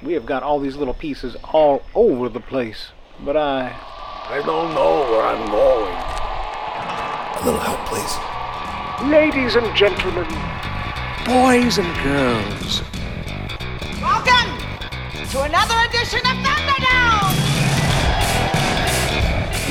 We have got all these little pieces all over the place. But I. I don't know where I'm going. A little help, please. Ladies and gentlemen, boys and girls, Welcome to another edition of Thunderdome!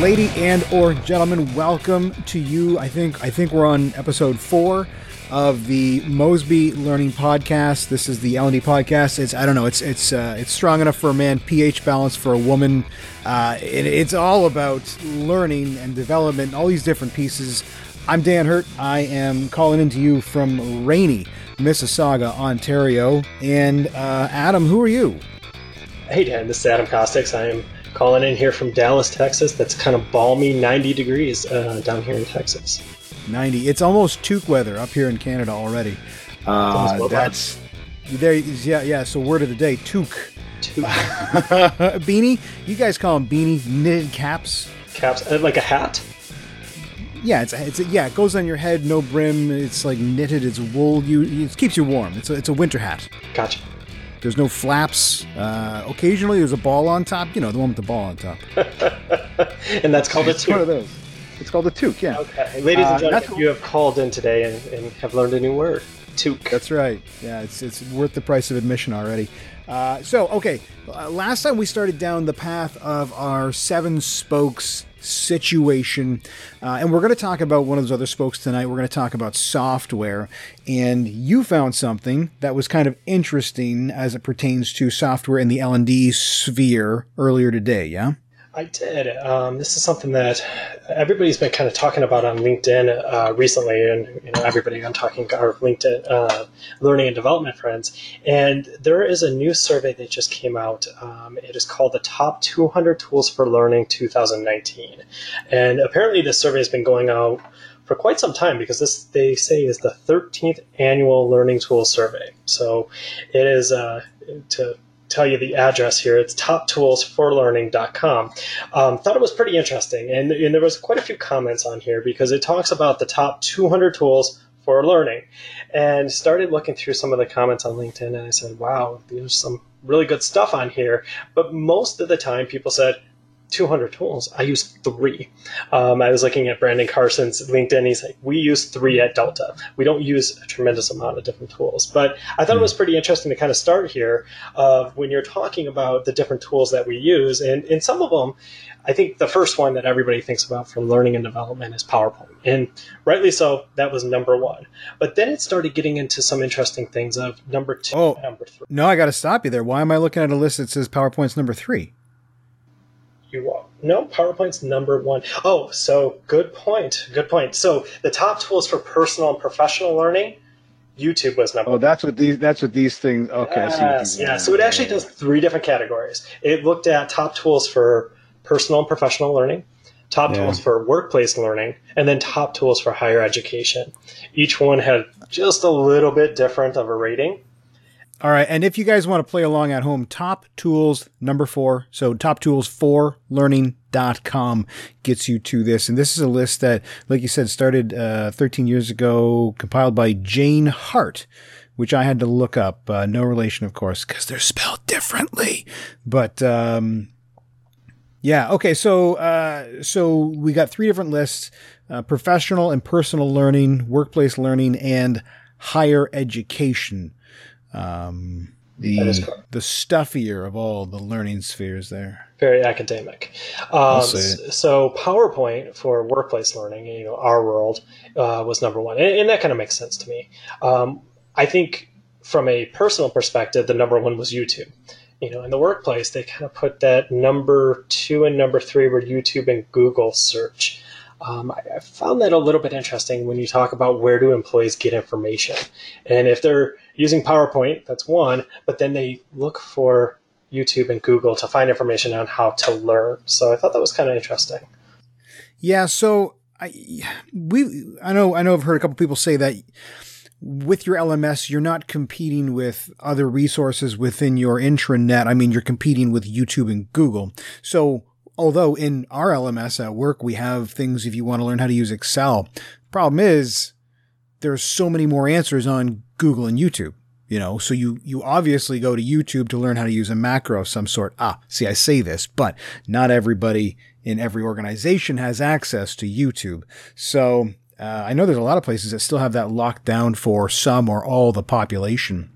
Lady and or gentlemen, welcome to you. I think I think we're on episode four of the Mosby Learning Podcast. This is the L and D podcast. It's I don't know. It's it's uh, it's strong enough for a man, pH balance for a woman. Uh, it, it's all about learning and development, all these different pieces. I'm Dan Hurt. I am calling into you from rainy Mississauga, Ontario. And uh, Adam, who are you? Hey Dan, this is Adam Costics. I am calling in here from Dallas, Texas. That's kind of balmy 90 degrees uh, down here in Texas. 90. It's almost toque weather up here in Canada already. Uh, well that's there. Yeah, yeah. So word of the day, toque. Two beanie. You guys call them beanie knitted caps. caps, uh, like a hat. Yeah, it's a, it's a, yeah. It goes on your head, no brim. It's like knitted. It's wool. You it keeps you warm. It's a it's a winter hat. Gotcha. There's no flaps. Uh, occasionally, there's a ball on top. You know, the one with the ball on top. And that's called a It's one of those. It's called a toque. Yeah. Okay, ladies Uh, and gentlemen, that's- you have called in today and, and have learned a new word. Toque. That's right. Yeah, it's it's worth the price of admission already. Uh, so, okay, uh, last time we started down the path of our seven spokes situation, uh, and we're going to talk about one of those other spokes tonight. We're going to talk about software, and you found something that was kind of interesting as it pertains to software in the L and D sphere earlier today. Yeah. I did. Um, this is something that everybody's been kind of talking about on LinkedIn uh, recently, and you know, everybody I'm talking are LinkedIn uh, learning and development friends. And there is a new survey that just came out. Um, it is called the Top 200 Tools for Learning 2019, and apparently this survey has been going out for quite some time because this they say is the 13th annual Learning Tools Survey. So it is uh, to tell you the address here. It's toptoolsforlearning.com. Um, thought it was pretty interesting, and, and there was quite a few comments on here because it talks about the top 200 tools for learning, and started looking through some of the comments on LinkedIn, and I said, "Wow, there's some really good stuff on here." But most of the time, people said. 200 tools. I use three. Um, I was looking at Brandon Carson's LinkedIn. He's like, we use three at Delta. We don't use a tremendous amount of different tools. But I thought it was pretty interesting to kind of start here of when you're talking about the different tools that we use. And in some of them, I think the first one that everybody thinks about for learning and development is PowerPoint. And rightly so, that was number one. But then it started getting into some interesting things of number two, Oh. number three. No, I got to stop you there. Why am I looking at a list that says PowerPoint's number three? No, PowerPoint's number one. Oh, so good point. Good point. So the top tools for personal and professional learning, YouTube was number oh, that's what these. That's what these things. Okay, I see what Yes, yeah. So it actually does three different categories. It looked at top tools for personal and professional learning, top Yeah. tools for workplace learning, and then top tools for higher education. Each one had just a little bit different of a rating. All right. And if you guys want to play along at home, Top Tools number four. So Top Tools for Learning.com gets you to this. And this is a list that, like you said, started uh, 13 years ago, compiled by Jane Hart, which I had to look up. Uh, no relation, of course, because they're spelled differently. But, um, yeah. Okay. So, uh, so we got three different lists: uh, professional and personal learning, workplace learning, and higher education. Um, the That is correct. the stuffier of all the learning spheres there. very academic. Um, so PowerPoint for workplace learning, you know, our world uh, was number one, and, and that kind of makes sense to me. Um, I think from a personal perspective, the number one was YouTube. You know, in the workplace, they kind of put that number two and number three were YouTube and Google search. Um, I, I found that a little bit interesting when you talk about where do employees get information, and if they're using PowerPoint, that's one, but then they look for YouTube and Google to find information on how to learn. So I thought that was kind of interesting. Yeah, so I we I know I know I've heard a couple people say that with your LMS you're not competing with other resources within your intranet. I mean you're competing with YouTube and Google. So although in our LMS at work we have things if you want to learn how to use Excel. Problem is there's so many more answers on Google and YouTube. You know, so you, you obviously go to YouTube to learn how to use a macro of some sort. Ah, see, I say this, but not everybody in every organization has access to YouTube. So, uh, I know there's a lot of places that still have that locked down for some or all the population.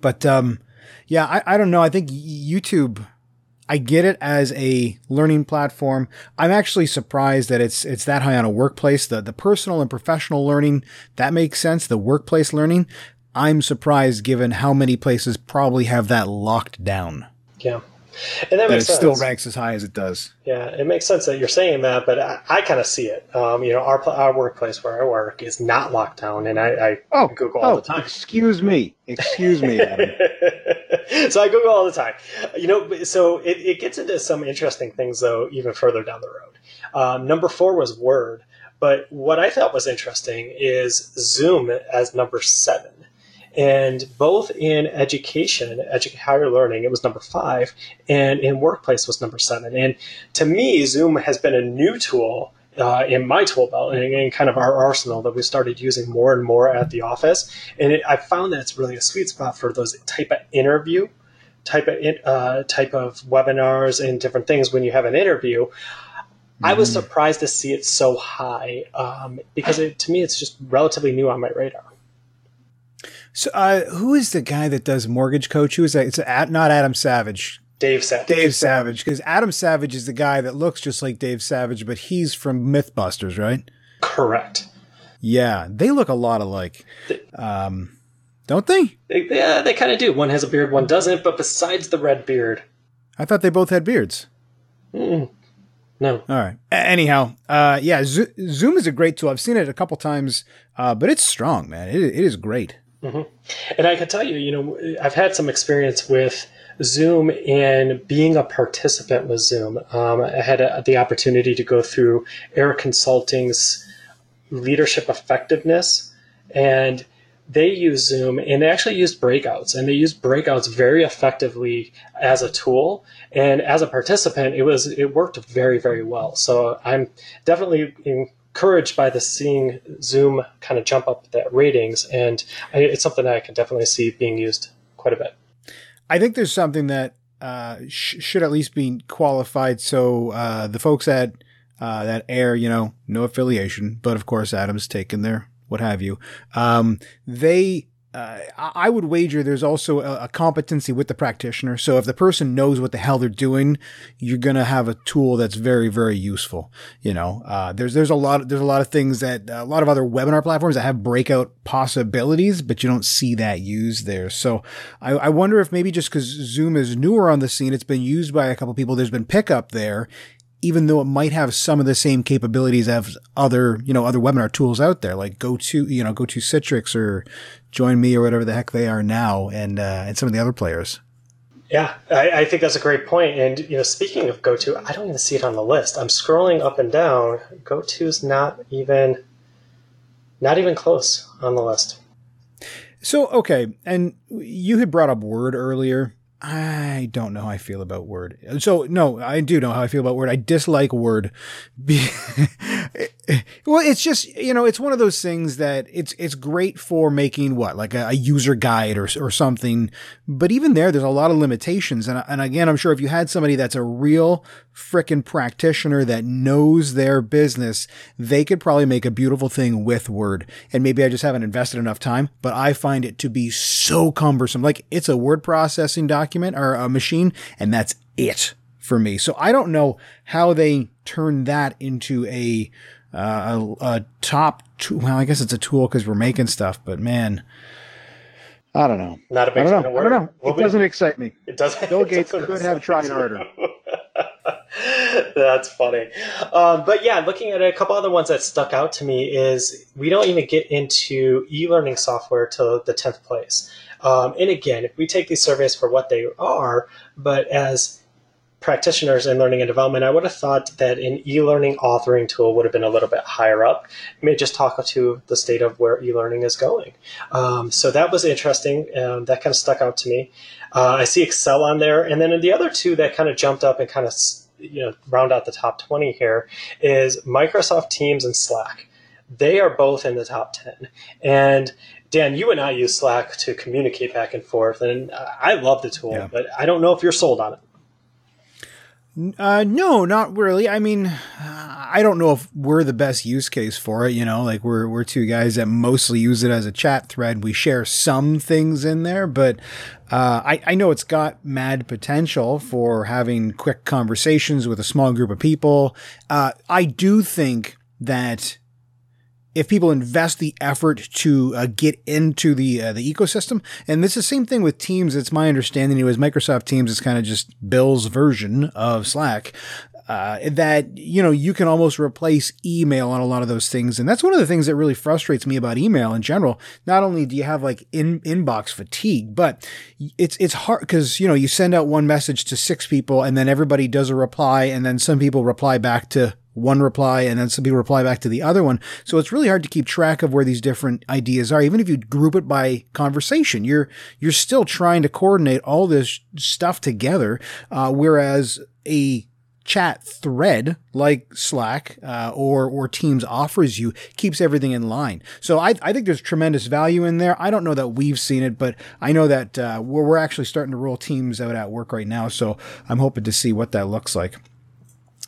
But, um, yeah, I, I don't know. I think YouTube, I get it as a learning platform. I'm actually surprised that it's it's that high on a workplace. The the personal and professional learning that makes sense. The workplace learning, I'm surprised given how many places probably have that locked down. Yeah. And that, That it sense. still ranks as high as it does. Yeah, it makes sense that you're saying that, but I, I kind of see it. Um, you know, our our workplace where I work is not locked down, and I, I Google all the time. excuse me. Excuse me, Adam. so I Google all the time. You know, so it, it gets into some interesting things though, even further down the road. Um, number four was Word, but what I thought was interesting is Zoom as number seven. And both in education, edu- higher learning, it was number five, and in workplace was number seven. And to me, Zoom has been a new tool uh, in my tool belt and in kind of our arsenal that we started using more and more at the office. And it, I found that it's really a sweet spot for those type of interview, type of uh, type of webinars and different things. When you have an interview, I was surprised to see it so high um, because it, to me it's just relatively new on my radar. So, uh, who is the guy that does Mortgage Coach? Who is that? It's at, not Adam Savage. Dave Savage. Dave Savage, because Adam Savage is the guy that looks just like Dave Savage, but he's from MythBusters, right? correct. Yeah, they look a lot alike. Um, don't they? They, yeah, they kind of do. One has a beard, one doesn't. But besides the red beard, I thought they both had beards. no. All right. Anyhow, uh, yeah, Zo- Zoom is a great tool. I've seen it a couple times, uh, but it's strong, man. It, it is great. And I can tell you, you know, I've had some experience with Zoom and being a participant with Zoom. Um, I had a, the opportunity to go through Air Consulting's leadership effectiveness, and they use Zoom and they actually used breakouts, and they used breakouts very effectively as a tool. And as a participant, it was it worked very very well. So I'm definitely encouraged by the seeing Zoom kind of jump up that ratings, and it's something that I can definitely see being used quite a bit. I think there's something that uh, sh- should at least be qualified. So uh, the folks at uh, that air, you know, no affiliation, but of course Adam's taken their what have you. Um, they, uh, I would wager there's also a, a competency with the practitioner. So if the person knows what the hell they're doing, you're gonna have a tool that's very, very useful. You know, uh, there's there's a lot there's a lot of things that a lot of other webinar platforms that have breakout possibilities, but you don't see that used there. So I, I wonder if maybe just because Zoom is newer on the scene, it's been used by a couple people. There's been pickup there, even though it might have some of the same capabilities as other, you know, other webinar tools out there, like go to, you know, go to Citrix or Join Me or whatever the heck they are now, and uh, and some of the other players. Yeah, I, I think that's a great point. And you know, speaking of GoTo, I don't even see it on the list. I'm scrolling up and down. GoTo's not even, not even close on the list. So okay, and you had brought up Word earlier. I don't know how I feel about Word. So no, I do know how I feel about Word. I dislike Word. Be- well, it's just you know, it's one of those things that it's it's great for making what like a, a user guide or or something. But even there, there's a lot of limitations. And and again, I'm sure if you had somebody that's a real frickin' practitioner that knows their business, they could probably make a beautiful thing with Word. And maybe I just haven't invested enough time, but I find it to be so cumbersome. Like it's a word processing document or a machine, and that's it for me. So I don't know how they turn that into a uh, a, a top tool. Well, I guess it's a tool because we're making stuff, but man, I don't know. Not a I big don't know. of I don't know. Well, It doesn't excite me. It doesn't. Bill it Gates doesn't- could have tried harder. That's funny. Um, but yeah, looking at a couple other ones that stuck out to me is we don't even get into e-learning software till the 10th place. Um, and again, if we take these surveys for what they are, but as practitioners in learning and development, I would have thought that an e-learning authoring tool would have been a little bit higher up. May just talk to the state of where e-learning is going. Um, so that was interesting. Um, that kind of stuck out to me. Uh, I see Excel on there, and then the other two that kind of jumped up and kind of you know round out the top twenty here is Microsoft Teams and Slack. They are both in the top ten, and Dan, you and I use Slack to communicate back and forth, and I love the tool, yeah. but I don't know if you're sold on it. Uh, no, not really. I mean, I don't know if we're the best use case for it. You know, like we're we're two guys that mostly use it as a chat thread. We share some things in there, but uh, I I know it's got mad potential for having quick conversations with a small group of people. Uh, I do think that if people invest the effort to uh, get into the uh, the ecosystem, and it's the same thing with Teams. It's my understanding, it was Microsoft Teams is kind of just Bill's version of Slack. Uh, that you know you can almost replace email on a lot of those things, and that's one of the things that really frustrates me about email in general. Not only do you have like in inbox fatigue, but it's it's hard because you know you send out one message to six people, and then everybody does a reply, and then some people reply back to one reply and then some people reply back to the other one. So it's really hard to keep track of where these different ideas are. Even if you group it by conversation, you're, you're still trying to coordinate all this stuff together. Uh, whereas a chat thread like Slack uh, or or Teams offers you keeps everything in line. So I, I think there's tremendous value in there. I don't know that we've seen it, but I know that uh, we're, we're actually starting to roll Teams out at work right now. So I'm hoping to see what that looks like.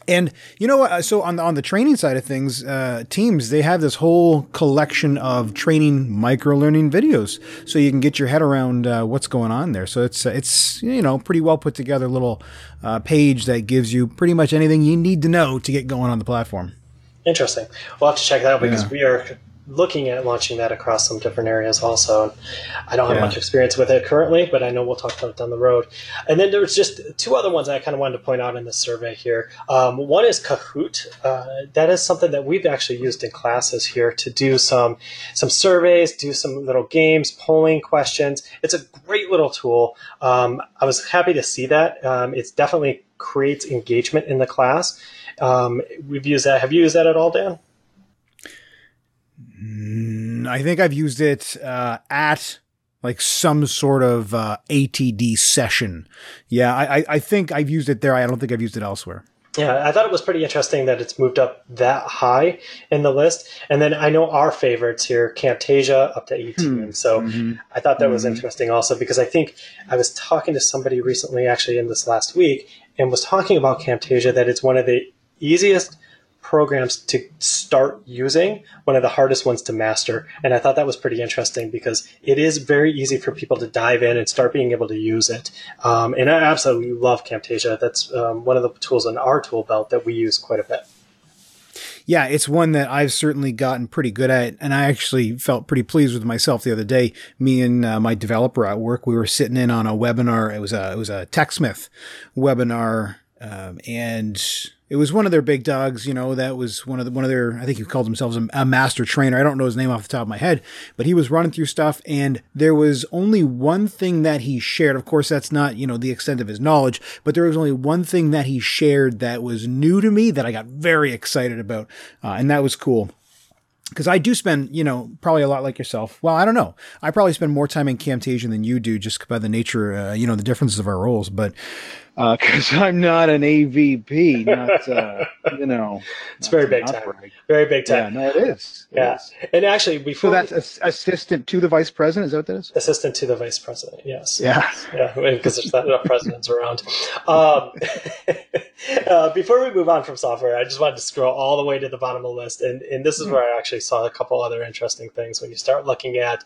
And you know what? So on the, on the training side of things, uh, teams they have this whole collection of training micro learning videos, so you can get your head around uh, what's going on there. So it's uh, it's you know pretty well put together little uh, page that gives you pretty much anything you need to know to get going on the platform. Interesting. We'll have to check that out because yeah. we are looking at launching that across some different areas also. I don't have yeah. much experience with it currently, but I know we'll talk about it down the road. And then there's just two other ones I kind of wanted to point out in the survey here. Um, one is Kahoot. Uh, that is something that we've actually used in classes here to do some some surveys, do some little games, polling questions. It's a great little tool. Um, I was happy to see that. Um, it definitely creates engagement in the class. Um, we've used that. Have you used that at all, Dan? Mm, I think I've used it uh, at like some sort of uh, ATD session. Yeah, I, I think I've used it there. I don't think I've used it elsewhere. Yeah, I thought it was pretty interesting that it's moved up that high in the list. And then I know our favorites here, Camtasia up to 18. Hmm. So mm-hmm. I thought that mm-hmm. was interesting also because I think I was talking to somebody recently, actually in this last week, and was talking about Camtasia that it's one of the easiest programs to start using, one of the hardest ones to master. And I thought that was pretty interesting because it is very easy for people to dive in and start being able to use it. Um, and I absolutely love Camtasia. That's um, one of the tools in our tool belt that we use quite a bit. Yeah, it's one that I've certainly gotten pretty good at, and I actually felt pretty pleased with myself the other day. Me and uh, my developer at work, we were sitting in on a webinar. It was a it was a TechSmith webinar, um, and it was one of their big dogs, you know, that was one of the, one of their, I think he called himself a, a, master trainer. I don't know his name off the top of my head, but he was running through stuff and there was only one thing that he shared. Of course, that's not, you know, the extent of his knowledge, but there was only one thing that he shared that was new to me that I got very excited about. Uh, and that was cool because I do spend, you know, probably a lot like yourself. Well, I don't know. I probably spend more time in Camtasia than you do, just by the nature, uh, you know, the differences of our roles. But because uh, I'm not an AVP, not uh, you know. It's very big time. Very big time. Yeah, no, it is. It yeah, is. and actually, before so that's we, assistant to the vice president. Is that what that is? Assistant to the vice president. Yes. Yeah. Yeah, because there's not enough presidents around. Um, uh, before we move on from software, I just wanted to scroll all the way to the bottom of the list, and and this is hmm. where I actually saw a couple other interesting things when you start looking at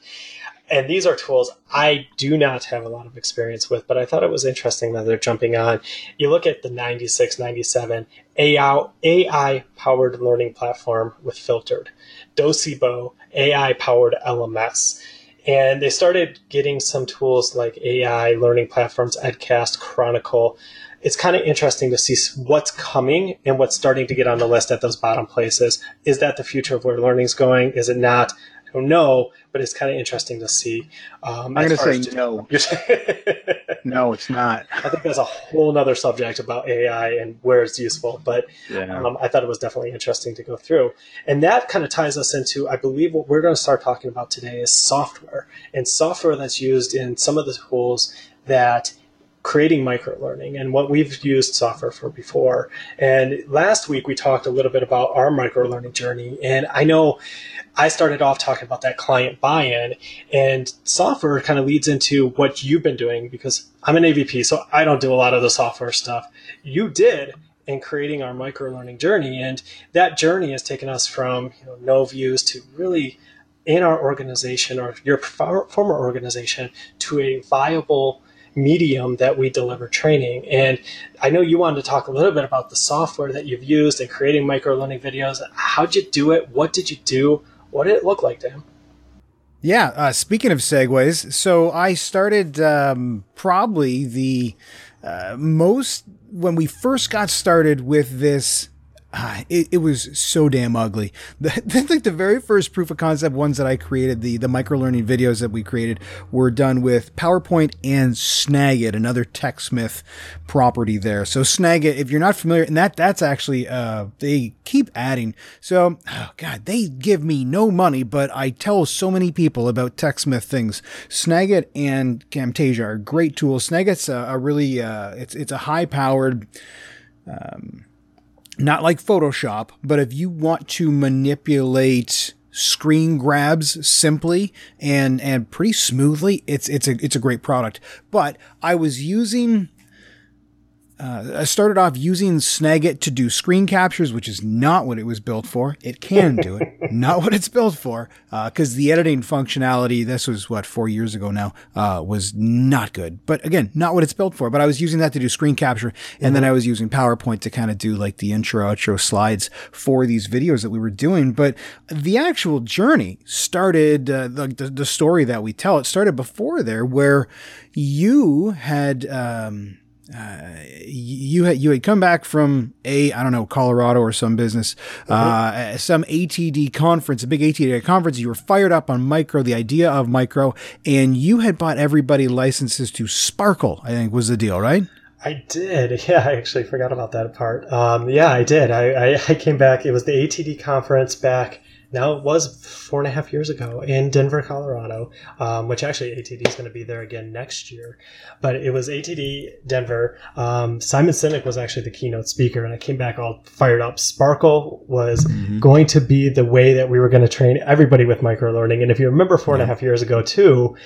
and these are tools I do not have a lot of experience with, but I thought it was interesting that they're jumping on. You look at the 96, 97 AI, powered learning platform with Filtered, Docebo, AI powered LMS. And they started getting some tools like AI learning platforms, Edcast, Chronicle. It's kind of interesting to see what's coming and what's starting to get on the list at those bottom places. Is that the future of where learning is going? Is it not? Don't know, but it's kind of interesting to see. Um, I'm going to say no. no, it's not. I think that's a whole other subject about AI and where it's useful, but yeah. um, I thought it was definitely interesting to go through. And that kind of ties us into, I believe, what we're going to start talking about today is software and software that's used in some of the tools that creating microlearning and what we've used software for before. And last week we talked a little bit about our microlearning journey. And I know I started off talking about that client buy-in and software kind of leads into what you've been doing because I'm an AVP, so I don't do a lot of the software stuff. You did in creating our microlearning journey. And that journey has taken us from you know, no views to really in our organization or your former organization to a viable medium that we deliver training. And I know you wanted to talk a little bit about the software that you've used in creating micro learning videos. How'd you do it? What did you do? What did it look like to him? Yeah, uh, speaking of segues, so I started um, probably the uh, most when we first got started with this ah, it, it, was so damn ugly. The, like the very first proof of concept ones that I created, the the micro learning videos that we created, were done with PowerPoint and Snagit, another TechSmith property there. So Snagit, if you're not familiar, and that that's actually uh, they keep adding. So oh god, they give me no money, but I tell so many people about TechSmith things. Snagit and Camtasia are great tools. Snagit's a, a really uh, it's it's a high powered. Um, not like Photoshop, but if you want to manipulate screen grabs simply and and pretty smoothly, it's it's a it's a great product. But I was using uh, I started off using Snagit to do screen captures, which is not what it was built for. It can do it, not what it's built for, because uh, the editing functionality, this was what, four years ago now, uh, was not good. But again, not what it's built for. But I was using that to do screen capture, and mm-hmm. then I was using PowerPoint to kind of do like the intro, outro slides for these videos that we were doing. But the actual journey started, uh, the, the, the story that we tell, it started before there, where you had, um, uh, you had you had come back from a I don't know Colorado or some business, uh, some ATD conference, a big ATD conference. You were fired up on micro, the idea of micro, and you had bought everybody licenses to Sparkol. I think was the deal, right? I did. Yeah, I actually forgot about that part. Um, yeah, I did. I, I, I came back. It was the ATD conference back now it was four and a half years ago in Denver, Colorado, um, which actually ATD is going to be there again next year. But it was ATD Denver. Um, Simon Sinek was actually the keynote speaker, and I came back all fired up. Sparkol was mm-hmm. going to be the way that we were going to train everybody with micro learning. And if you remember four yeah. and a half years ago too,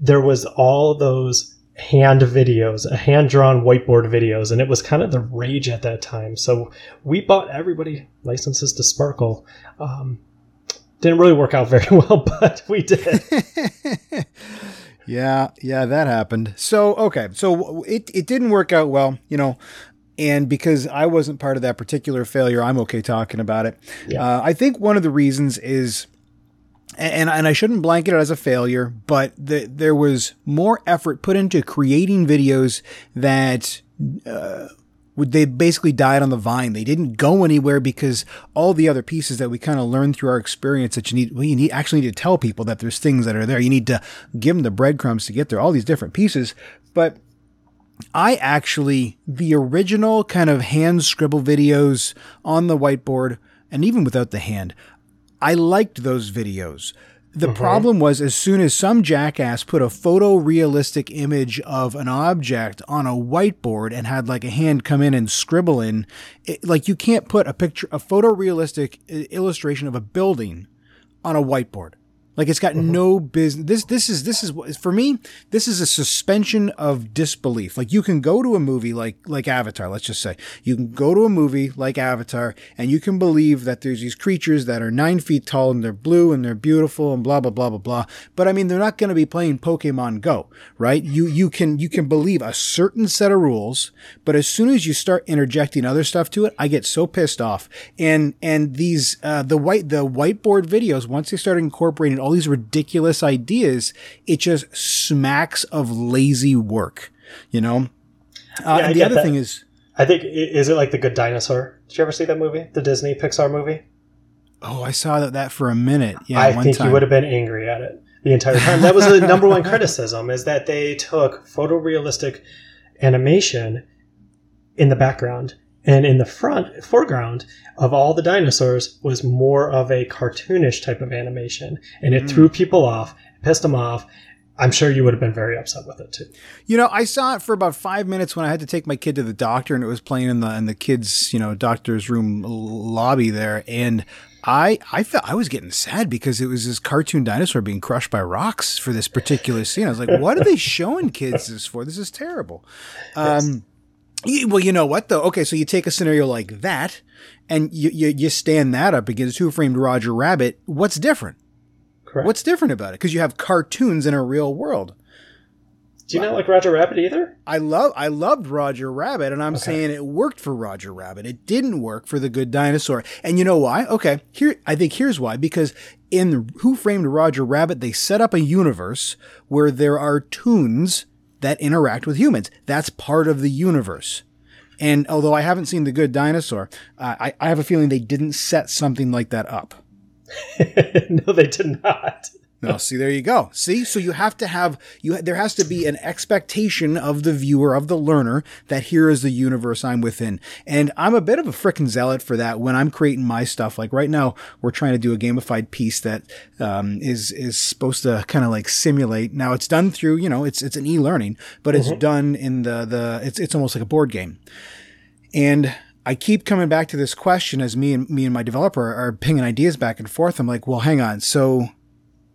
there was all those hand videos, a hand drawn whiteboard videos, and it was kind of the rage at that time. So we bought everybody licenses to Sparkol. Um, didn't really work out very well, but we did. yeah, yeah, that happened. So, okay. So it, it didn't work out well, you know, and because I wasn't part of that particular failure, I'm okay talking about it. Yeah. Uh, I think one of the reasons is, and, and I shouldn't blanket it as a failure, but the, there was more effort put into creating videos that, uh, they basically died on the vine. They didn't go anywhere because all the other pieces that we kind of learned through our experience that you need, well, you need actually need to tell people that there's things that are there. You need to give them the breadcrumbs to get there, all these different pieces. But I actually, the original kind of hand scribble videos on the whiteboard, and even without the hand, I liked those videos the mm-hmm. problem was as soon as some jackass put a photorealistic image of an object on a whiteboard and had like a hand come in and scribble in, it, like you can't put a picture, a photorealistic illustration of a building on a whiteboard. Like it's got mm-hmm. no business. This this is this is for me. This is a suspension of disbelief. Like you can go to a movie like like Avatar. Let's just say you can go to a movie like Avatar, and you can believe that there's these creatures that are nine feet tall and they're blue and they're beautiful and blah blah blah blah blah. But I mean, they're not going to be playing Pokemon Go, right? You you can you can believe a certain set of rules, but as soon as you start interjecting other stuff to it, I get so pissed off. And and these uh, the white the whiteboard videos once they start incorporating all these ridiculous ideas. It just smacks of lazy work, you know? Uh, yeah, and the other that. thing is. I think, is it like The Good Dinosaur? Did you ever see that movie? The Disney Pixar movie? Oh, I saw that, that for a minute. Yeah, I think time. you would have been angry at it the entire time. That was the number one criticism is that they took photorealistic animation in the background and in the front foreground of all the dinosaurs was more of a cartoonish type of animation. And it mm. threw people off, pissed them off. I'm sure you would have been very upset with it too. You know, I saw it for about five minutes when I had to take my kid to the doctor, and it was playing in the in the kids, you know, doctor's room lobby there, and I I felt I was getting sad because it was this cartoon dinosaur being crushed by rocks for this particular scene. I was like, what are they showing kids this for? This is terrible. Um, y- well, you know what though? Okay, so you take a scenario like that, and you you, you stand that up against Who Framed Roger Rabbit. What's different? Correct. What's different about it? Because you have cartoons in a real world. Do you not like Roger Rabbit either? I love I loved Roger Rabbit, and I'm saying it worked for Roger Rabbit. It didn't work for the Good Dinosaur, and you know why? Okay, here I think here's why. Because in Who Framed Roger Rabbit, they set up a universe where there are toons that interact with humans. That's part of the universe. And although I haven't seen the Good Dinosaur, uh, I, I have a feeling they didn't set something like that up. no, they did not. No, see, there you go. See, so you have to have you. There has to be an expectation of the viewer, of the learner, that here is the universe I'm within. And I'm a bit of a frickin' zealot for that when I'm creating my stuff. Like right now, we're trying to do a gamified piece that um, is is supposed to kind of like simulate. Now it's done through, you know, it's it's an e-learning, but it's done in the the. It's it's almost like a board game, and. I keep coming back to this question as me and me and my developer are pinging ideas back and forth. I'm like, well, hang on. So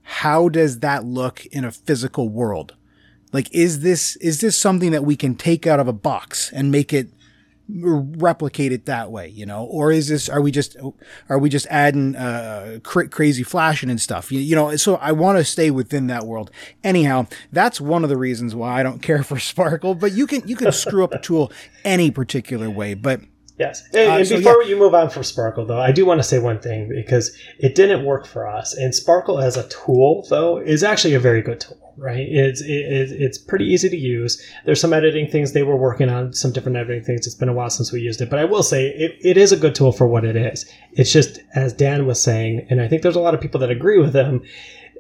how does that look in a physical world? Like, is this, is this something that we can take out of a box and make it replicate it that way, you know? Or is this, are we just, are we just adding, uh, cra- crazy flashing and stuff? You, you know, so I want to stay within that world. Anyhow, that's one of the reasons why I don't care for Sparkol, but you can, you can screw up a tool any particular way, but Yes. And, Uh, and so, before you move on from Sparkol, though, I do want to say one thing because it didn't work for us. And Sparkol as a tool, though, is actually a very good tool, right? It's it, it- it's pretty easy to use. There's some editing things they were working on, some different editing things. It's been a while since we used it, but I will say it, it is a good tool for what it is. It's just as Dan was saying, and I think there's a lot of people that agree with him.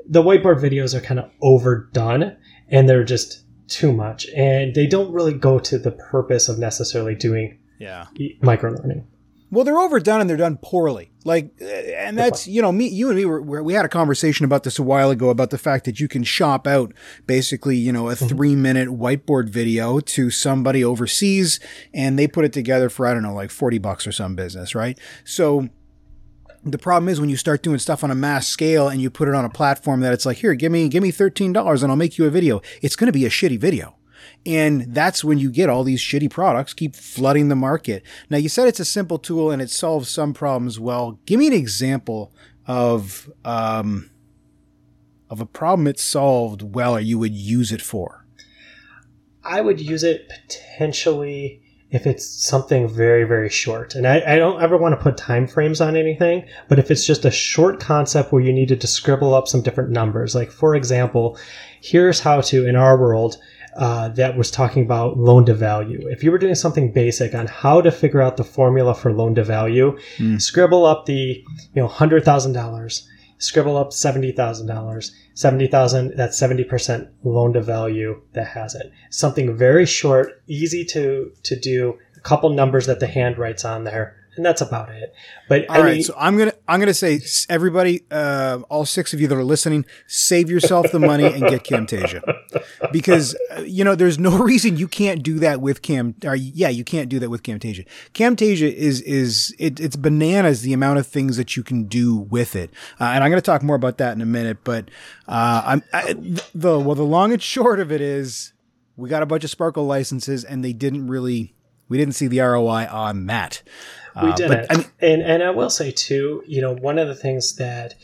The whiteboard videos are kind of overdone, and they're just too much, and they don't really go to the purpose of necessarily doing yeah. micro learning. Well, they're overdone and they're done poorly. Like, uh, and that's you know me, you and me were, were we had a conversation about this a while ago about the fact that you can shop out basically you know a three minute whiteboard video to somebody overseas and they put it together for I don't know like forty bucks or some business, right? So. The problem is when you start doing stuff on a mass scale and you put it on a platform that it's like, here, give me, give me $13 and I'll make you a video. It's going to be a shitty video. And that's when you get all these shitty products keep flooding the market. Now, you said it's a simple tool and it solves some problems well. Give me an example of um, of a problem it solved well or you would use it for. I would use it potentially if it's something very, very short. And I, I don't ever want to put time frames on anything, but if it's just a short concept where you needed to scribble up some different numbers, like for example, here's how to, in our world, uh, that was talking about loan to value. If you were doing something basic on how to figure out the formula for loan to value, scribble up the you know hundred thousand dollars, scribble up seventy thousand dollars, seventy thousand that's seventy percent loan to value that has it. Something very short, easy to to do. A couple numbers that the hand writes on there, and that's about it. But All right, so I'm gonna I'm gonna say everybody, uh, all six of you that are listening, save yourself the money and get Camtasia, because uh, you know there's no reason you can't do that with Cam. Or yeah, you can't do that with Camtasia. Camtasia is is it, it's bananas the amount of things that you can do with it, uh, and I'm gonna talk more about that in a minute. But uh, I'm I, the well the long and short of it is we got a bunch of Sparkol licenses and they didn't really we didn't see the ROI on that. We Uh, did but, it. I mean, and and I will say too, you know, one of the things that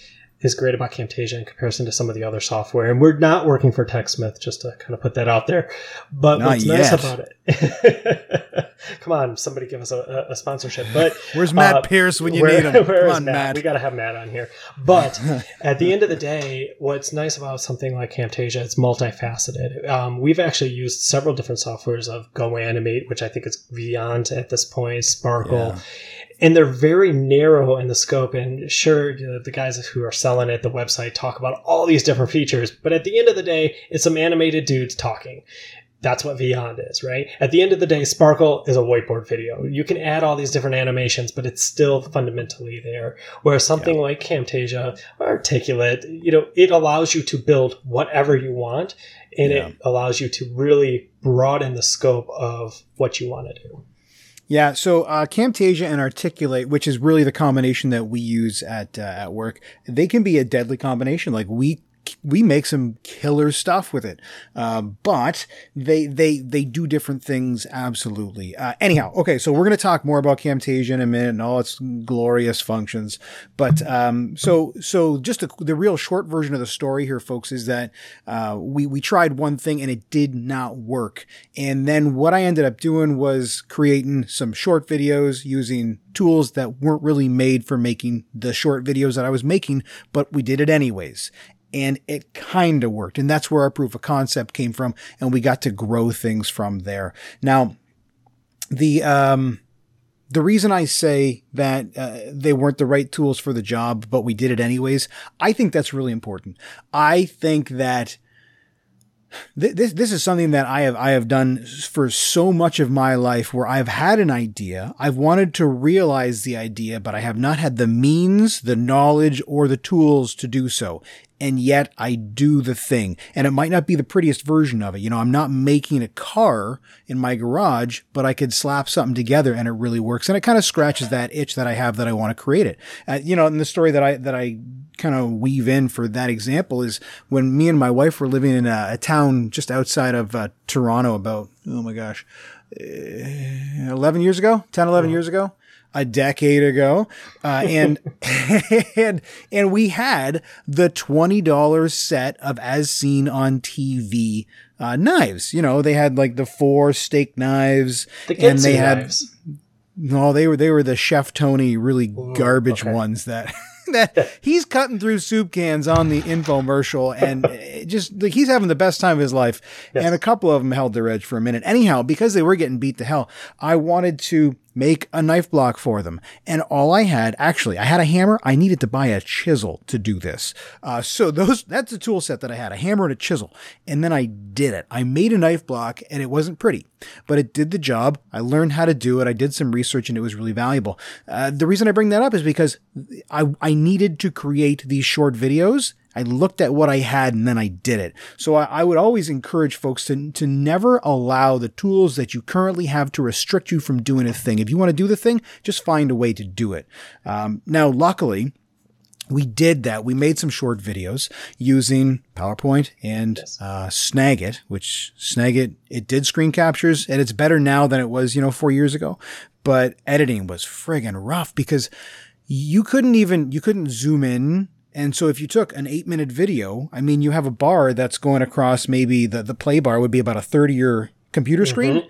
is great about Camtasia in comparison to some of the other software, and we're not working for TechSmith, just to kind of put that out there. But Not what's nice about it, come on, somebody give us a, a sponsorship. But Where's Matt uh, Pierce when you where- need him? where Come is on, Matt? Matt. We got to have Matt on here. But at the end of the day, what's nice about something like Camtasia, it's multifaceted. Um, we've actually used several different softwares of Go Animate, which I think is Vyond at this point, Sparkol. And they're very narrow in the scope. And sure, the guys who are selling it, the website, talk about all these different features. But at the end of the day, it's some animated dudes talking that's what Vyond is, right? At the end of the day, Sparkol is a whiteboard video. You can add all these different animations, but it's still fundamentally there. Whereas something yeah. like Camtasia Articulate, you know, it allows you to build whatever you want and yeah. it allows you to really broaden the scope of what you want to do. Yeah, so uh, Camtasia and Articulate, which is really the combination that we use at uh, at work, they can be a deadly combination. Like we we make some killer stuff with it. Uh, but they, they, they do different things. Absolutely. Uh, anyhow. Okay. So we're going to talk more about Camtasia in a minute and all its glorious functions. But, um, so, so just the real short version of the story here, folks, is that, uh, we, we tried one thing and it did not work. And then what I ended up doing was creating some short videos using tools that weren't really made for making the short videos that I was making, but we did it anyways and it kind of worked. And that's where our proof of concept came from. And we got to grow things from there. Now, the, um, the reason I say that uh, they weren't the right tools for the job, but we did it anyways, I think that's really important. I think that this this is something that I have I have done for so much of my life where I've had an idea, I've wanted to realize the idea, but I have not had the means, the knowledge, or the tools to do so and yet I do the thing. And it might not be the prettiest version of it. You know, I'm not making a car in my garage, but I could slap something together and it really works. And it kind of scratches that itch that I have that I want to create it. Uh, you know, and the story that I, that I kind of weave in for that example is when me and my wife were living in a, a town just outside of uh, Toronto about, oh my gosh, uh, 11 years ago, 10, 11 years ago a decade ago, uh, and and and we had the twenty dollars set of as seen on TV uh, knives. You know, they had like the four steak knives, the and they had. Knives. No, they were they were the Chef Tony really Ooh, garbage okay. ones that that he's cutting through soup cans on the infomercial and just like he's having the best time of his life. Yes. And a couple of them held their edge for a minute. Anyhow, because they were getting beat to hell, I wanted to make a knife block for them. And all I had, actually, I had a hammer. I needed to buy a chisel to do this. Uh, so those, that's the tool set that I had, a hammer and a chisel. And then I did it. I made a knife block and it wasn't pretty, but it did the job. I learned how to do it. I did some research and it was really valuable. Uh, the reason I bring that up is because I, I needed to create these short videos I looked at what I had and then I did it. So I, I, would always encourage folks to, to never allow the tools that you currently have to restrict you from doing a thing. If you want to do the thing, just find a way to do it. Um, now, luckily, we did that. We made some short videos using PowerPoint and yes. uh, Snagit, which Snagit, it did screen captures and it's better now than it was, you know, four years ago. But editing was friggin' rough because you couldn't even, you couldn't zoom in and so if you took an eight minute video, I mean, you have a bar that's going across maybe the, the play bar would be about a third of your computer screen. Mm-hmm.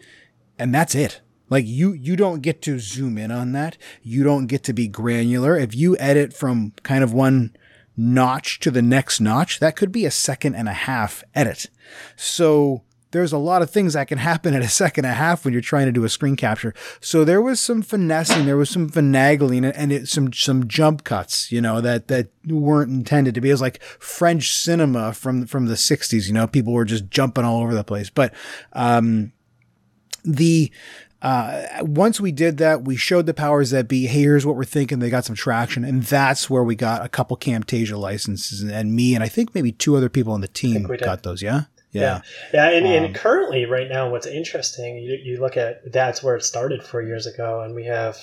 And that's it. Like you, you don't get to zoom in on that. You don't get to be granular. If you edit from kind of one notch to the next notch, that could be a second and a half edit. So there's a lot of things that can happen in a second and a half when you're trying to do a screen capture. So there was some finessing, there was some finagling and it, some, some jump cuts, you know, that, that weren't intended to be. It was like French cinema from, from the sixties, you know, people were just jumping all over the place. But, um, the, uh, once we did that, we showed the powers that be, hey, here's what we're thinking. They got some traction. And that's where we got a couple Camtasia licenses and, and me and I think maybe two other people on the team got those. Yeah. Yeah, yeah, and, um, and currently, right now, what's interesting, you, you look at that's where it started four years ago, and we have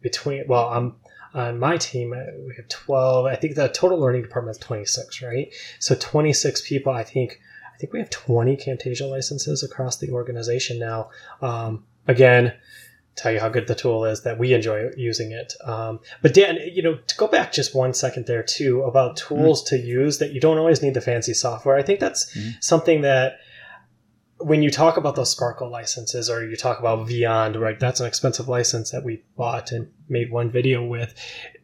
between well, I'm on my team, uh, we have 12. I think the total learning department is 26, right? So 26 people. I think I think we have 20 Camtasia licenses across the organization now. Um, again, tell you how good the tool is that we enjoy using it. Um, but Dan, you know, to go back just one second there too about tools mm-hmm. to use that you don't always need the fancy software. I think that's mm-hmm. something that when you talk about those Sparkol licenses or you talk about Vyond, right? That's an expensive license that we bought and made one video with.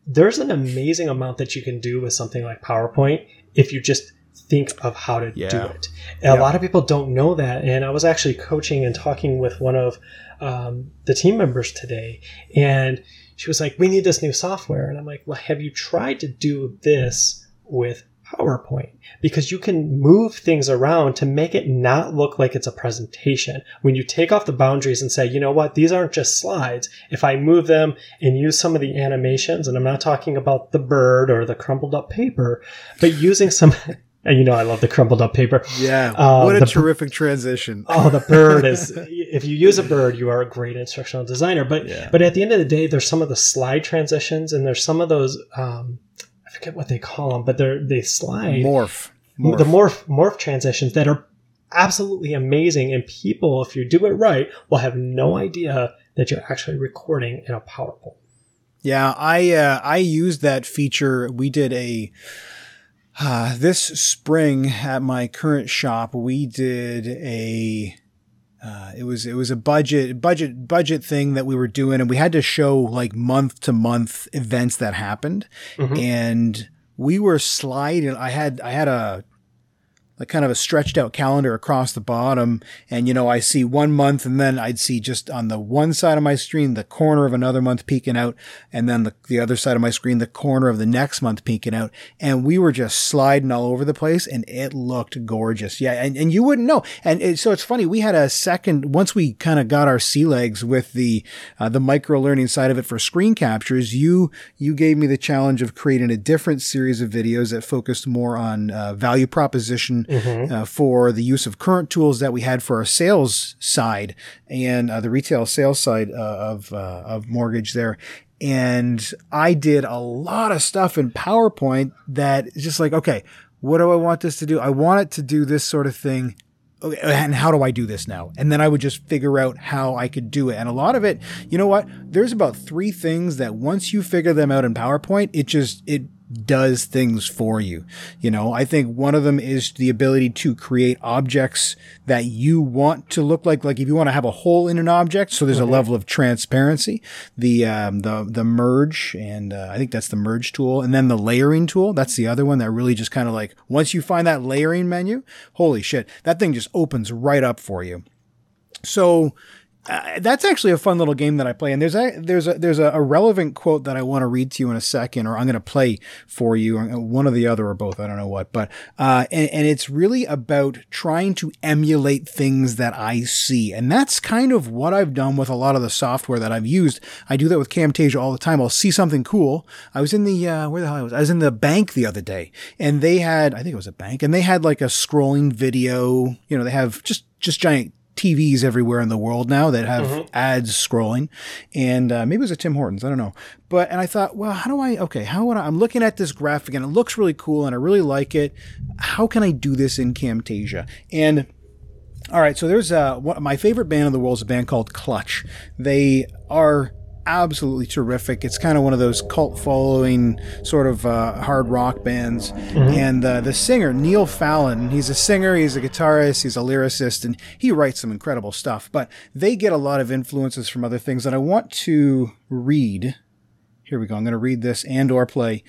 There's an amazing amount that you can do with something like PowerPoint if you just think of how to yeah. do it. And yeah. a lot of people don't know that. And I was actually coaching and talking with one of um, the team members today, and she was like, "We need this new software," and I'm like, "Well, have you tried to do this with PowerPoint because you can move things around to make it not look like it's a presentation. When you take off the boundaries and say, you know what, these aren't just slides. If I move them and use some of the animations, and I'm not talking about the bird or the crumpled up paper, but using some. And you know, I love the crumpled up paper. Yeah. Uh, what a the- terrific transition. Oh, the bird is. If you use a bird, you are a great instructional designer. But Yeah. but at the end of the day, there's some of the slide transitions, and there's some of those. Um, I forget what they call them, but they're they slide Morph. the morph morph transitions that are absolutely amazing. And people, if you do it right, will have no idea that you're actually recording in a PowerPoint. Yeah, I uh, I used that feature. We did a uh, this spring at my current shop. We did a uh, it was it was a budget budget budget thing that we were doing, and we had to show like month to month events that happened, and we were sliding. I had I had a like kind of a stretched out calendar across the bottom. And, you know, I see one month and then I'd see just on the one side of my screen, the corner of another month peeking out. And then the, the other side of my screen, the corner of the next month peeking out. And we were just sliding all over the place and it looked gorgeous. Yeah. And, and you wouldn't know. And it, so it's funny. We had a second, once we kind of got our sea legs with the, uh, the micro learning side of it for screen captures, you, you gave me the challenge of creating a different series of videos that focused more on, uh, value proposition uh, for the use of current tools that we had for our sales side and uh, the retail sales side uh, of uh, of mortgage there. And I did a lot of stuff in PowerPoint that just like, okay, what do I want this to do? I want it to do this sort of thing. Okay, and how do I do this now? And then I would just figure out how I could do it. And a lot of it, you know what? There's about three things that once you figure them out in PowerPoint, it just, it does things for you. You know, I think one of them is the ability to create objects that you want to look like, like if you want to have a hole in an object. So there's a level of transparency, the, um, the, the merge and, uh, I think that's the merge tool. And then the layering tool. That's the other one that really just kind of like, once you find that layering menu, holy shit, that thing just opens right up for you. So uh, that's actually a fun little game that I play. And there's a there's a there's a, a relevant quote that I want to read to you in a second, or I'm going to play for you, one or the other, or both. I don't know what, but uh, and, and it's really about trying to emulate things that I see, and that's kind of what I've done with a lot of the software that I've used. I do that with Camtasia all the time. I'll see something cool. I was in the uh, where the hell I was? I was in the bank the other day, and they had I think it was a bank, and they had like a scrolling video. You know, they have just just giant TVs everywhere in the world now that have ads scrolling, and uh, maybe it was a Tim Hortons, I don't know. But and I thought, well, how do I? Okay, how would I? I'm looking at this graphic and it looks really cool and I really like it. How can I do this in Camtasia? And all right, so there's uh, one, my favorite band in the world is a band called Clutch. They are absolutely terrific. It's kind of one of those cult following sort of uh, hard rock bands. And uh, the singer, Neil Fallon, he's a singer, he's a guitarist, he's a lyricist, and he writes some incredible stuff. But they get a lot of influences from other things. And I want to read. Here we go. I'm going to read this and or play.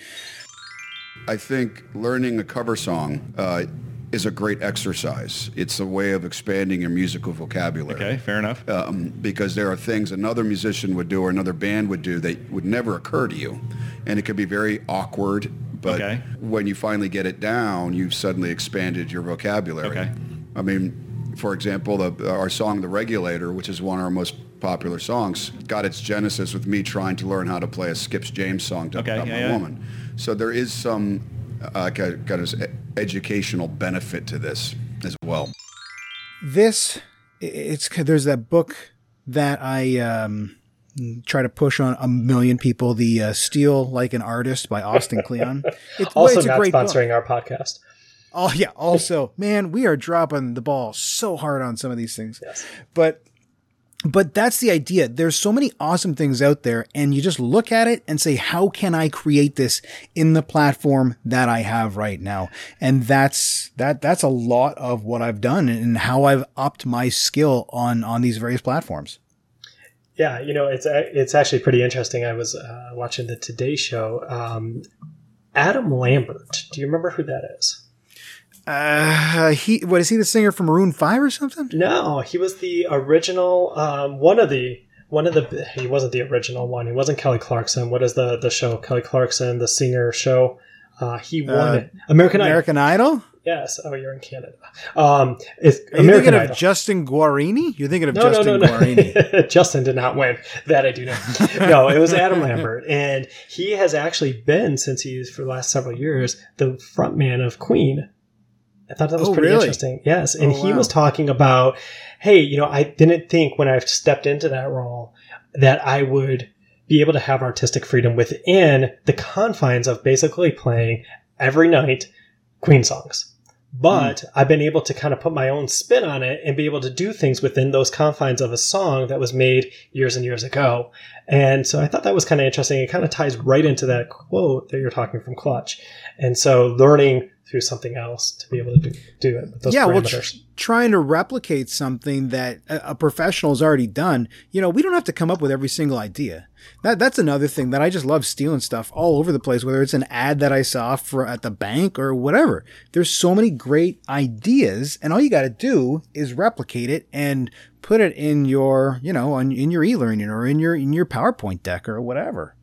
I think learning a cover song uh, is a great exercise. It's a way of expanding your musical vocabulary. Okay, fair enough. Um, because there are things another musician would do or another band would do that would never occur to you. And it could be very awkward, but Okay. when you finally get it down, you've suddenly expanded your vocabulary. Okay. I mean, for example, the, our song The Regulator, which is one of our most popular songs, got its genesis with me trying to learn how to play a Skip James song to Okay, yeah, My yeah. Woman. So there is some uh, kind kind of educational benefit to this as well. this it's there's that book that I um, try to push on a million people. The uh, Steal Like an Artist by Austin Kleon. It, well, Also, it's a not great book. sponsoring our podcast. Oh yeah. Also, man, we are dropping the ball so hard on some of these things. Yes. But but that's the idea. There's so many awesome things out there and you just look at it and say, how can I create this in the platform that I have right now? And that's, that, that's a lot of what I've done and how I've upped my skill on, on these various platforms. Yeah, you know, it's it's actually pretty interesting. I was uh, watching the Today Show. Um, Adam Lambert. Do you remember who that is? Uh, he, what is he the singer from Maroon 5 or something? No, he was the original. Um, one of the one of the. He wasn't the original one. He wasn't Kelly Clarkson. What is the the show? Kelly Clarkson, the singer show. Uh, he won Uh, it. American, American Idol? Idol. Yes. Oh, you're in Canada. Um, it's Are you American thinking Idol. of Justin Guarini? You're thinking of no, Justin no, no, Guarini. Justin did not win. That I do know. no, it was Adam Lambert, and he has actually been since he's for the last several years the frontman of Queen. I thought that was Oh, pretty really? interesting. Yes, and Oh, he wow. was talking about, hey, you know, I didn't think when I stepped into that role that I would be able to have artistic freedom within the confines of basically playing every night Queen songs. But hmm. I've been able to kind of put my own spin on it and be able to do things within those confines of a song that was made years and years ago. And so I thought that was kind of interesting. It kind of ties right into that quote that you're talking from Clutch. And so learning through something else to be able to do, do it with those yeah, well, tr- trying to replicate something that a, a professional has already done. You know, we don't have to come up with every single idea. That that's another thing that I just love stealing stuff all over the place. Whether it's an ad that I saw for at the bank or whatever, there's so many great ideas, and all you got to do is replicate it and put it in your, you know, on, in your e-learning or in your in your PowerPoint deck or whatever.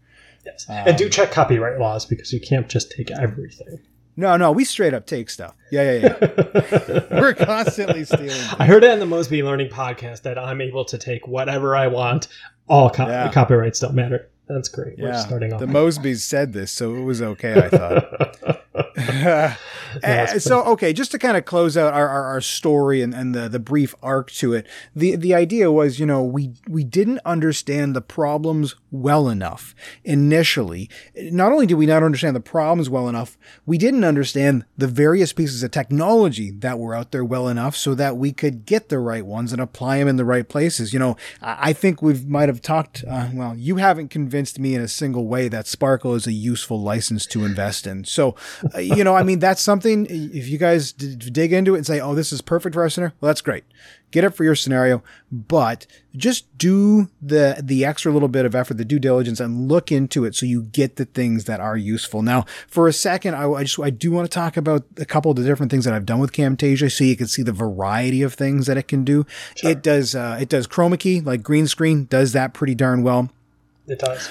yes. and Um, do check copyright laws because you can't just take everything. No, no, we straight up take stuff. Yeah, yeah, yeah. We're constantly stealing. I heard it on the Mosby Learning podcast that I'm able to take whatever I want. All co- Yeah. copyrights don't matter. That's great. We're starting off. the Mosbys said this, so it was okay. I thought. Uh, so okay, just to kind of close out our, our, our story and, and the, the brief arc to it, the the idea was, you know, we we didn't understand the problems well enough initially. Not only did we not understand the problems well enough, we didn't understand the various pieces of technology that were out there well enough so that we could get the right ones and apply them in the right places. You know, I, think we might have talked. Uh, well, you haven't convinced me in a single way that Sparkol is a useful license to invest in. So, uh, you know, I mean, that's something. If you guys d- dig into it and say, "Oh, this is perfect for our scenario," well, that's great. Get it for your scenario, but just do the the extra little bit of effort, the due diligence, and look into it so you get the things that are useful. Now, for a second, I, I just I do want to talk about a couple of the different things that I've done with Camtasia, so you can see the variety of things that it can do. It does uh, it does chroma key like green screen does that pretty darn well it does.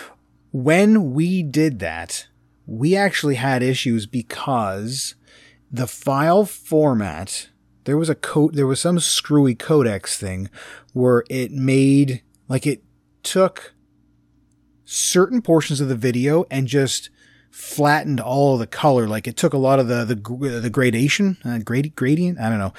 when we did that, we actually had issues because the file format, there was a code, there was some screwy codecs thing where it made, like it took certain portions of the video and just flattened all of the color. Like it took a lot of the, the, the gradation, uh, grad- gradient, I don't know.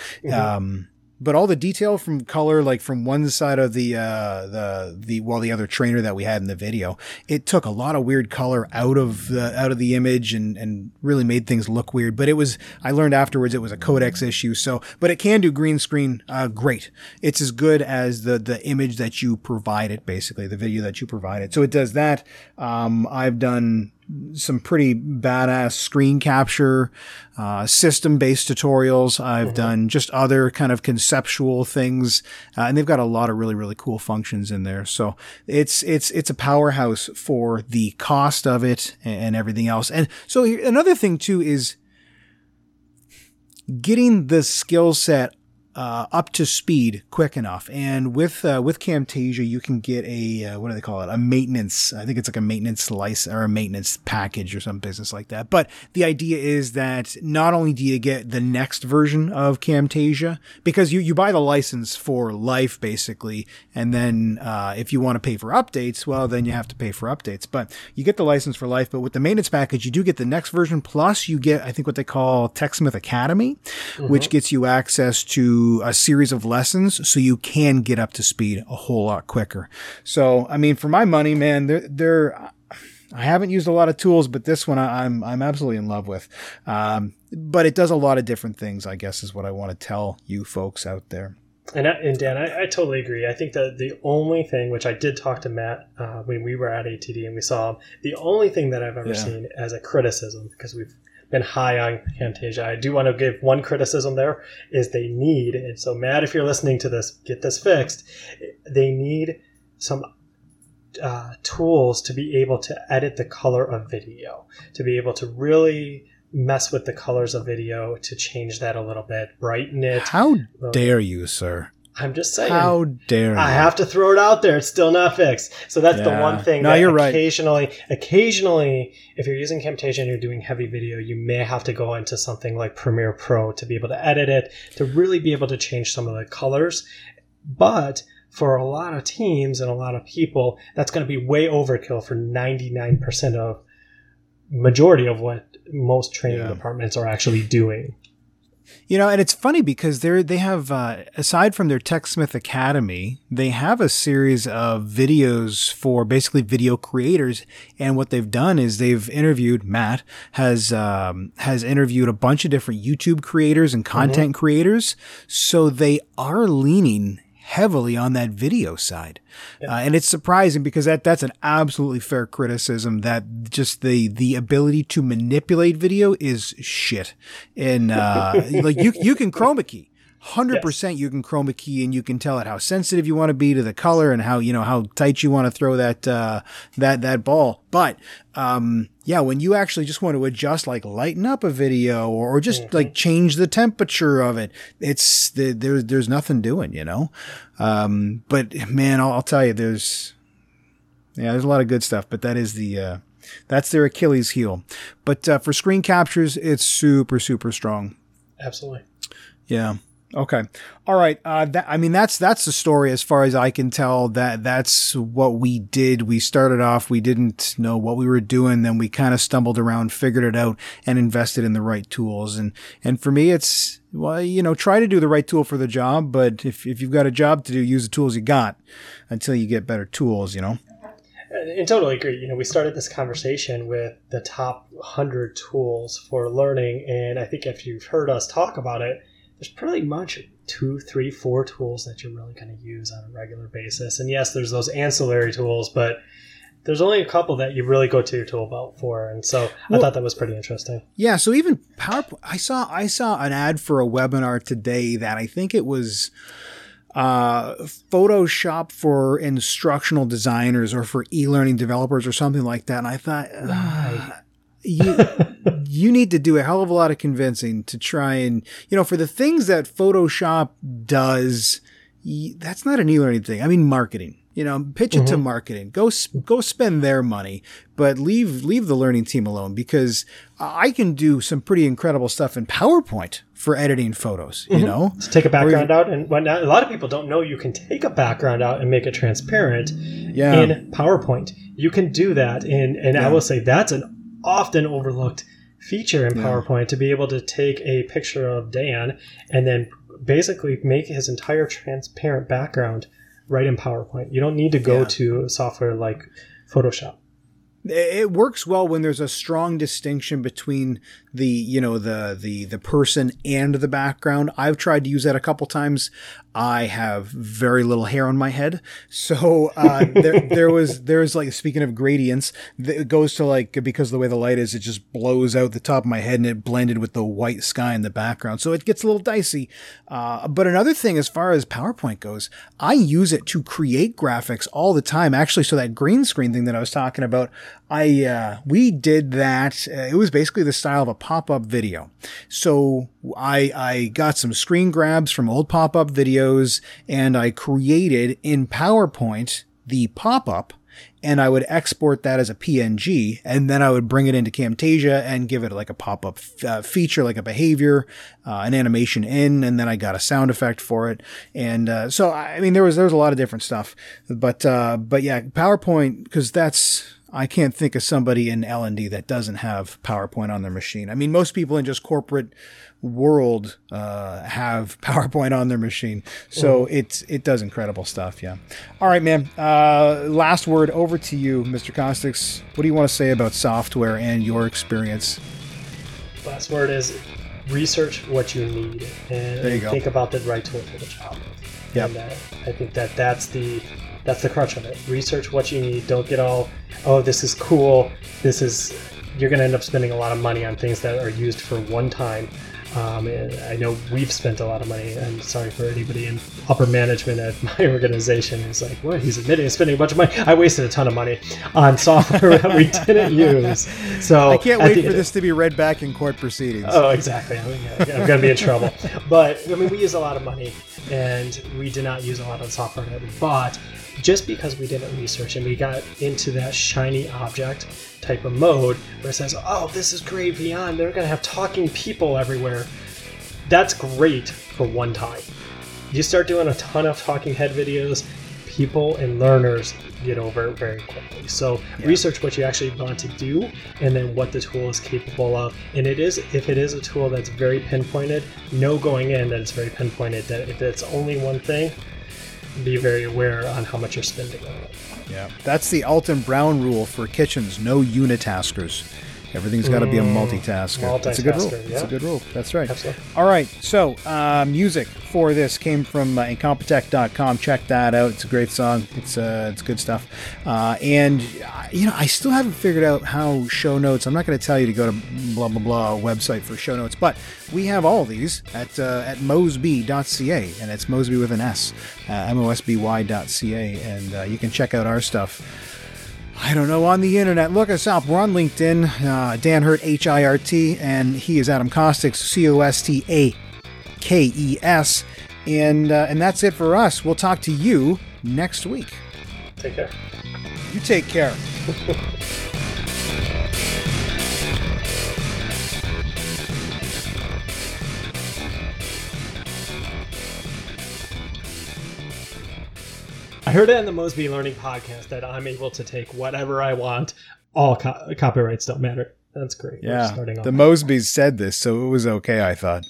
Um, but all the detail from color, like from one side of the, uh, the, the, well, the other trainer that we had in the video, it took a lot of weird color out of the, out of the image and, and really made things look weird. But it was, I learned afterwards it was a codecs issue. So, but it can do green screen, uh, great. It's as good as the, the image that you provided, basically, the video that you provided. So it does that. Um, I've done, some pretty badass screen capture, uh, system based tutorials. I've done just other kind of conceptual things. Uh, and they've got a lot of really, really cool functions in there. So it's, it's, it's a powerhouse for the cost of it and, everything else. And so here- another thing too is getting the skill set uh, up to speed quick enough. And with uh, with Camtasia, you can get a uh, what do they call it? A maintenance. I think it's like a maintenance license or a maintenance package or some business like that. But the idea is that not only do you get the next version of Camtasia because you you buy the license for life basically, and then uh, if you want to pay for updates, well then you have to pay for updates. But you get the license for life. But with the maintenance package, you do get the next version plus you get I think what they call TechSmith Academy, which gets you access to a series of lessons so you can get up to speed a whole lot quicker. So, I mean, for my money, man, they're, they're, I haven't used a lot of tools, but this one I, I'm, I'm absolutely in love with. Um, but it does a lot of different things, I guess is what I want to tell you folks out there. And, I, and Dan, I, I totally agree. I think that the only thing, which I did talk to Matt uh, when we were at ATD and we saw him, the only thing that I've ever Yeah. seen as a criticism, because we've been high on Camtasia, I do want to give one criticism there, is they need, and so Matt, if you're listening to this, get this fixed, they need some uh, tools to be able to edit the color of video, to be able to really mess with the colors of video, to change that a little bit, brighten it. How dare you, sir? I'm just saying. How dare I you. have to throw it out there. It's still not fixed. So that's the one thing. No, that you're right. Occasionally, occasionally, if you're using Camtasia and you're doing heavy video, you may have to go into something like Premiere Pro to be able to edit it, to really be able to change some of the colors. But for a lot of teams and a lot of people, that's going to be way overkill for 99% of majority of what most training Yeah. departments are actually doing. You know, and it's funny because they're they have uh, aside from their TechSmith Academy, they have a series of videos for basically video creators. And what they've done is they've interviewed Matt has um, has interviewed a bunch of different YouTube creators and content creators. So they are leaning heavily on that video side. Uh, and it's surprising because that that's an absolutely fair criticism that just the the ability to manipulate video is shit. And uh, like you you can chroma key. Hundred percent, you can chroma key, and you can tell it how sensitive you want to be to the color, and how you know how tight you want to throw that uh, that that ball. But um, yeah, when you actually just want to adjust, like lighten up a video, or, or just like change the temperature of it, it's the, there's there's nothing doing, you know. Um, but man, I'll, I'll tell you, there's yeah, there's a lot of good stuff, but that is the uh, that's their Achilles heel. But uh, for screen captures, it's super super strong. Absolutely. Yeah. Okay. All right. Uh, that, I mean, that's, that's the story as far as I can tell that that's what we did. We started off, we didn't know what we were doing. Then we kind of stumbled around, figured it out and invested in the right tools. And, and for me, it's, well, you know, try to do the right tool for the job. But if, if you've got a job to do, use the tools you got until you get better tools, you know? And totally agree. You know, we started this conversation with the top 100 tools for learning. And I think if you've heard us talk about it, there's pretty much two, three, four tools that you're really going to use on a regular basis. And yes, there's those ancillary tools, but there's only a couple that you really go to your tool belt for. And so I thought that was pretty interesting. Yeah, so even PowerPoint, I saw I saw an ad for a webinar today that I think it was uh, Photoshop for instructional designers or for e-learning developers or something like that, and I thought uh, you you need to do a hell of a lot of convincing to try and you know for the things that Photoshop does, that's not an e-learning thing. I mean marketing. You know, pitch it to mm-hmm. marketing. Go go spend their money, but leave leave the learning team alone because I can do some pretty incredible stuff in PowerPoint for editing photos. You mm-hmm. know, To take a background out and whatnot. A lot of people don't know you can take a background out and make it transparent yeah, in PowerPoint. You can do that, and and I will say that's an often overlooked feature in PowerPoint to be able to take a picture of Dan and then basically make his entire transparent background right in PowerPoint. You don't need to go Yeah. to software like Photoshop. it works well when there's a strong distinction between the you know the the the person and the background i've tried to use that a couple times i have very little hair on my head so uh, there, there was there was like speaking of gradients it goes to like because of the way the light is it just blows out the top of my head and it blended with the white sky in the background so it gets a little dicey uh, but another thing as far as powerpoint goes i use it to create graphics all the time actually so that green screen thing that i was talking about I uh, we did that. Uh, it was basically the style of a pop up video. So I I got some screen grabs from old pop up videos, and I created in PowerPoint the pop up, and I would export that as a PNG, and then I would bring it into Camtasia and give it like a pop up uh, feature, like a behavior, uh, an animation in, and then I got a sound effect for it. And uh, so I mean, there was there was a lot of different stuff, but uh, but yeah, PowerPoint because that's I can't think of somebody in L and D that doesn't have PowerPoint on their machine. I mean, most people in just corporate world uh, have PowerPoint on their machine, so it's it does incredible stuff. Yeah. All right, man. Uh, last word over to you, Mr. Costakes. What do you want to say about software and your experience? Last word is research what you need and you think about the right tool for the job. Yep. And uh, I think that that's the that's the crutch of it. Research what you need. Don't get all oh this is cool. This is you're going to end up spending a lot of money on things that are used for one time. Um, and I know we've spent a lot of money. I'm sorry for anybody in upper management at my organization who's like, "What? He's admitting spending a bunch of money." I wasted a ton of money on software that we didn't use. So I can't wait the for this to be read back in court proceedings. Oh, exactly. I mean, I'm going to be in trouble. But I mean, we use a lot of money, and we did not use a lot of software that we bought, just because we didn't research and we got into that shiny object type of mode where it says, "Oh, this is great beyond, They're going to have talking people everywhere." That's great for one time. You start doing a ton of talking head videos, people and learners get over it very quickly. So research what you actually want to do and then what the tool is capable of. And it is if it is a tool that's very pinpointed, know going in that it's very pinpointed that if it's only one thing, be very aware on how much you're spending. Yeah, that's the Alton Brown rule for kitchens. No unitaskers. Everything's got to be a multitasker. That's a good rule. Mm, multitasker, That's a good rule. That's right. Absolutely. All right. So, uh, music for this came from uh, Incompetech.com. Check that out. It's a great song. It's uh, it's good stuff. Uh, and uh, you know, I still haven't figured out how show notes. I'm not going to tell you to go to blah blah blah website for show notes, but we have all these at uh, at mosby.ca, and it's Mosby with an S, uh, mosby.ca, and uh, you can check out our stuff. I don't know, on the internet. Look us up. We're on LinkedIn. Uh, Dan Hirt, H I R T, and he is Adam Costakes, C O S T A K E S. And, uh, and that's it for us. We'll talk to you next week. Take care. You take care. heard it in the Mosby Learning podcast that I'm able to take whatever I want. All co- copyrights don't matter. That's great. Yeah. starting off. The Mosbys said this, so it was okay, I thought.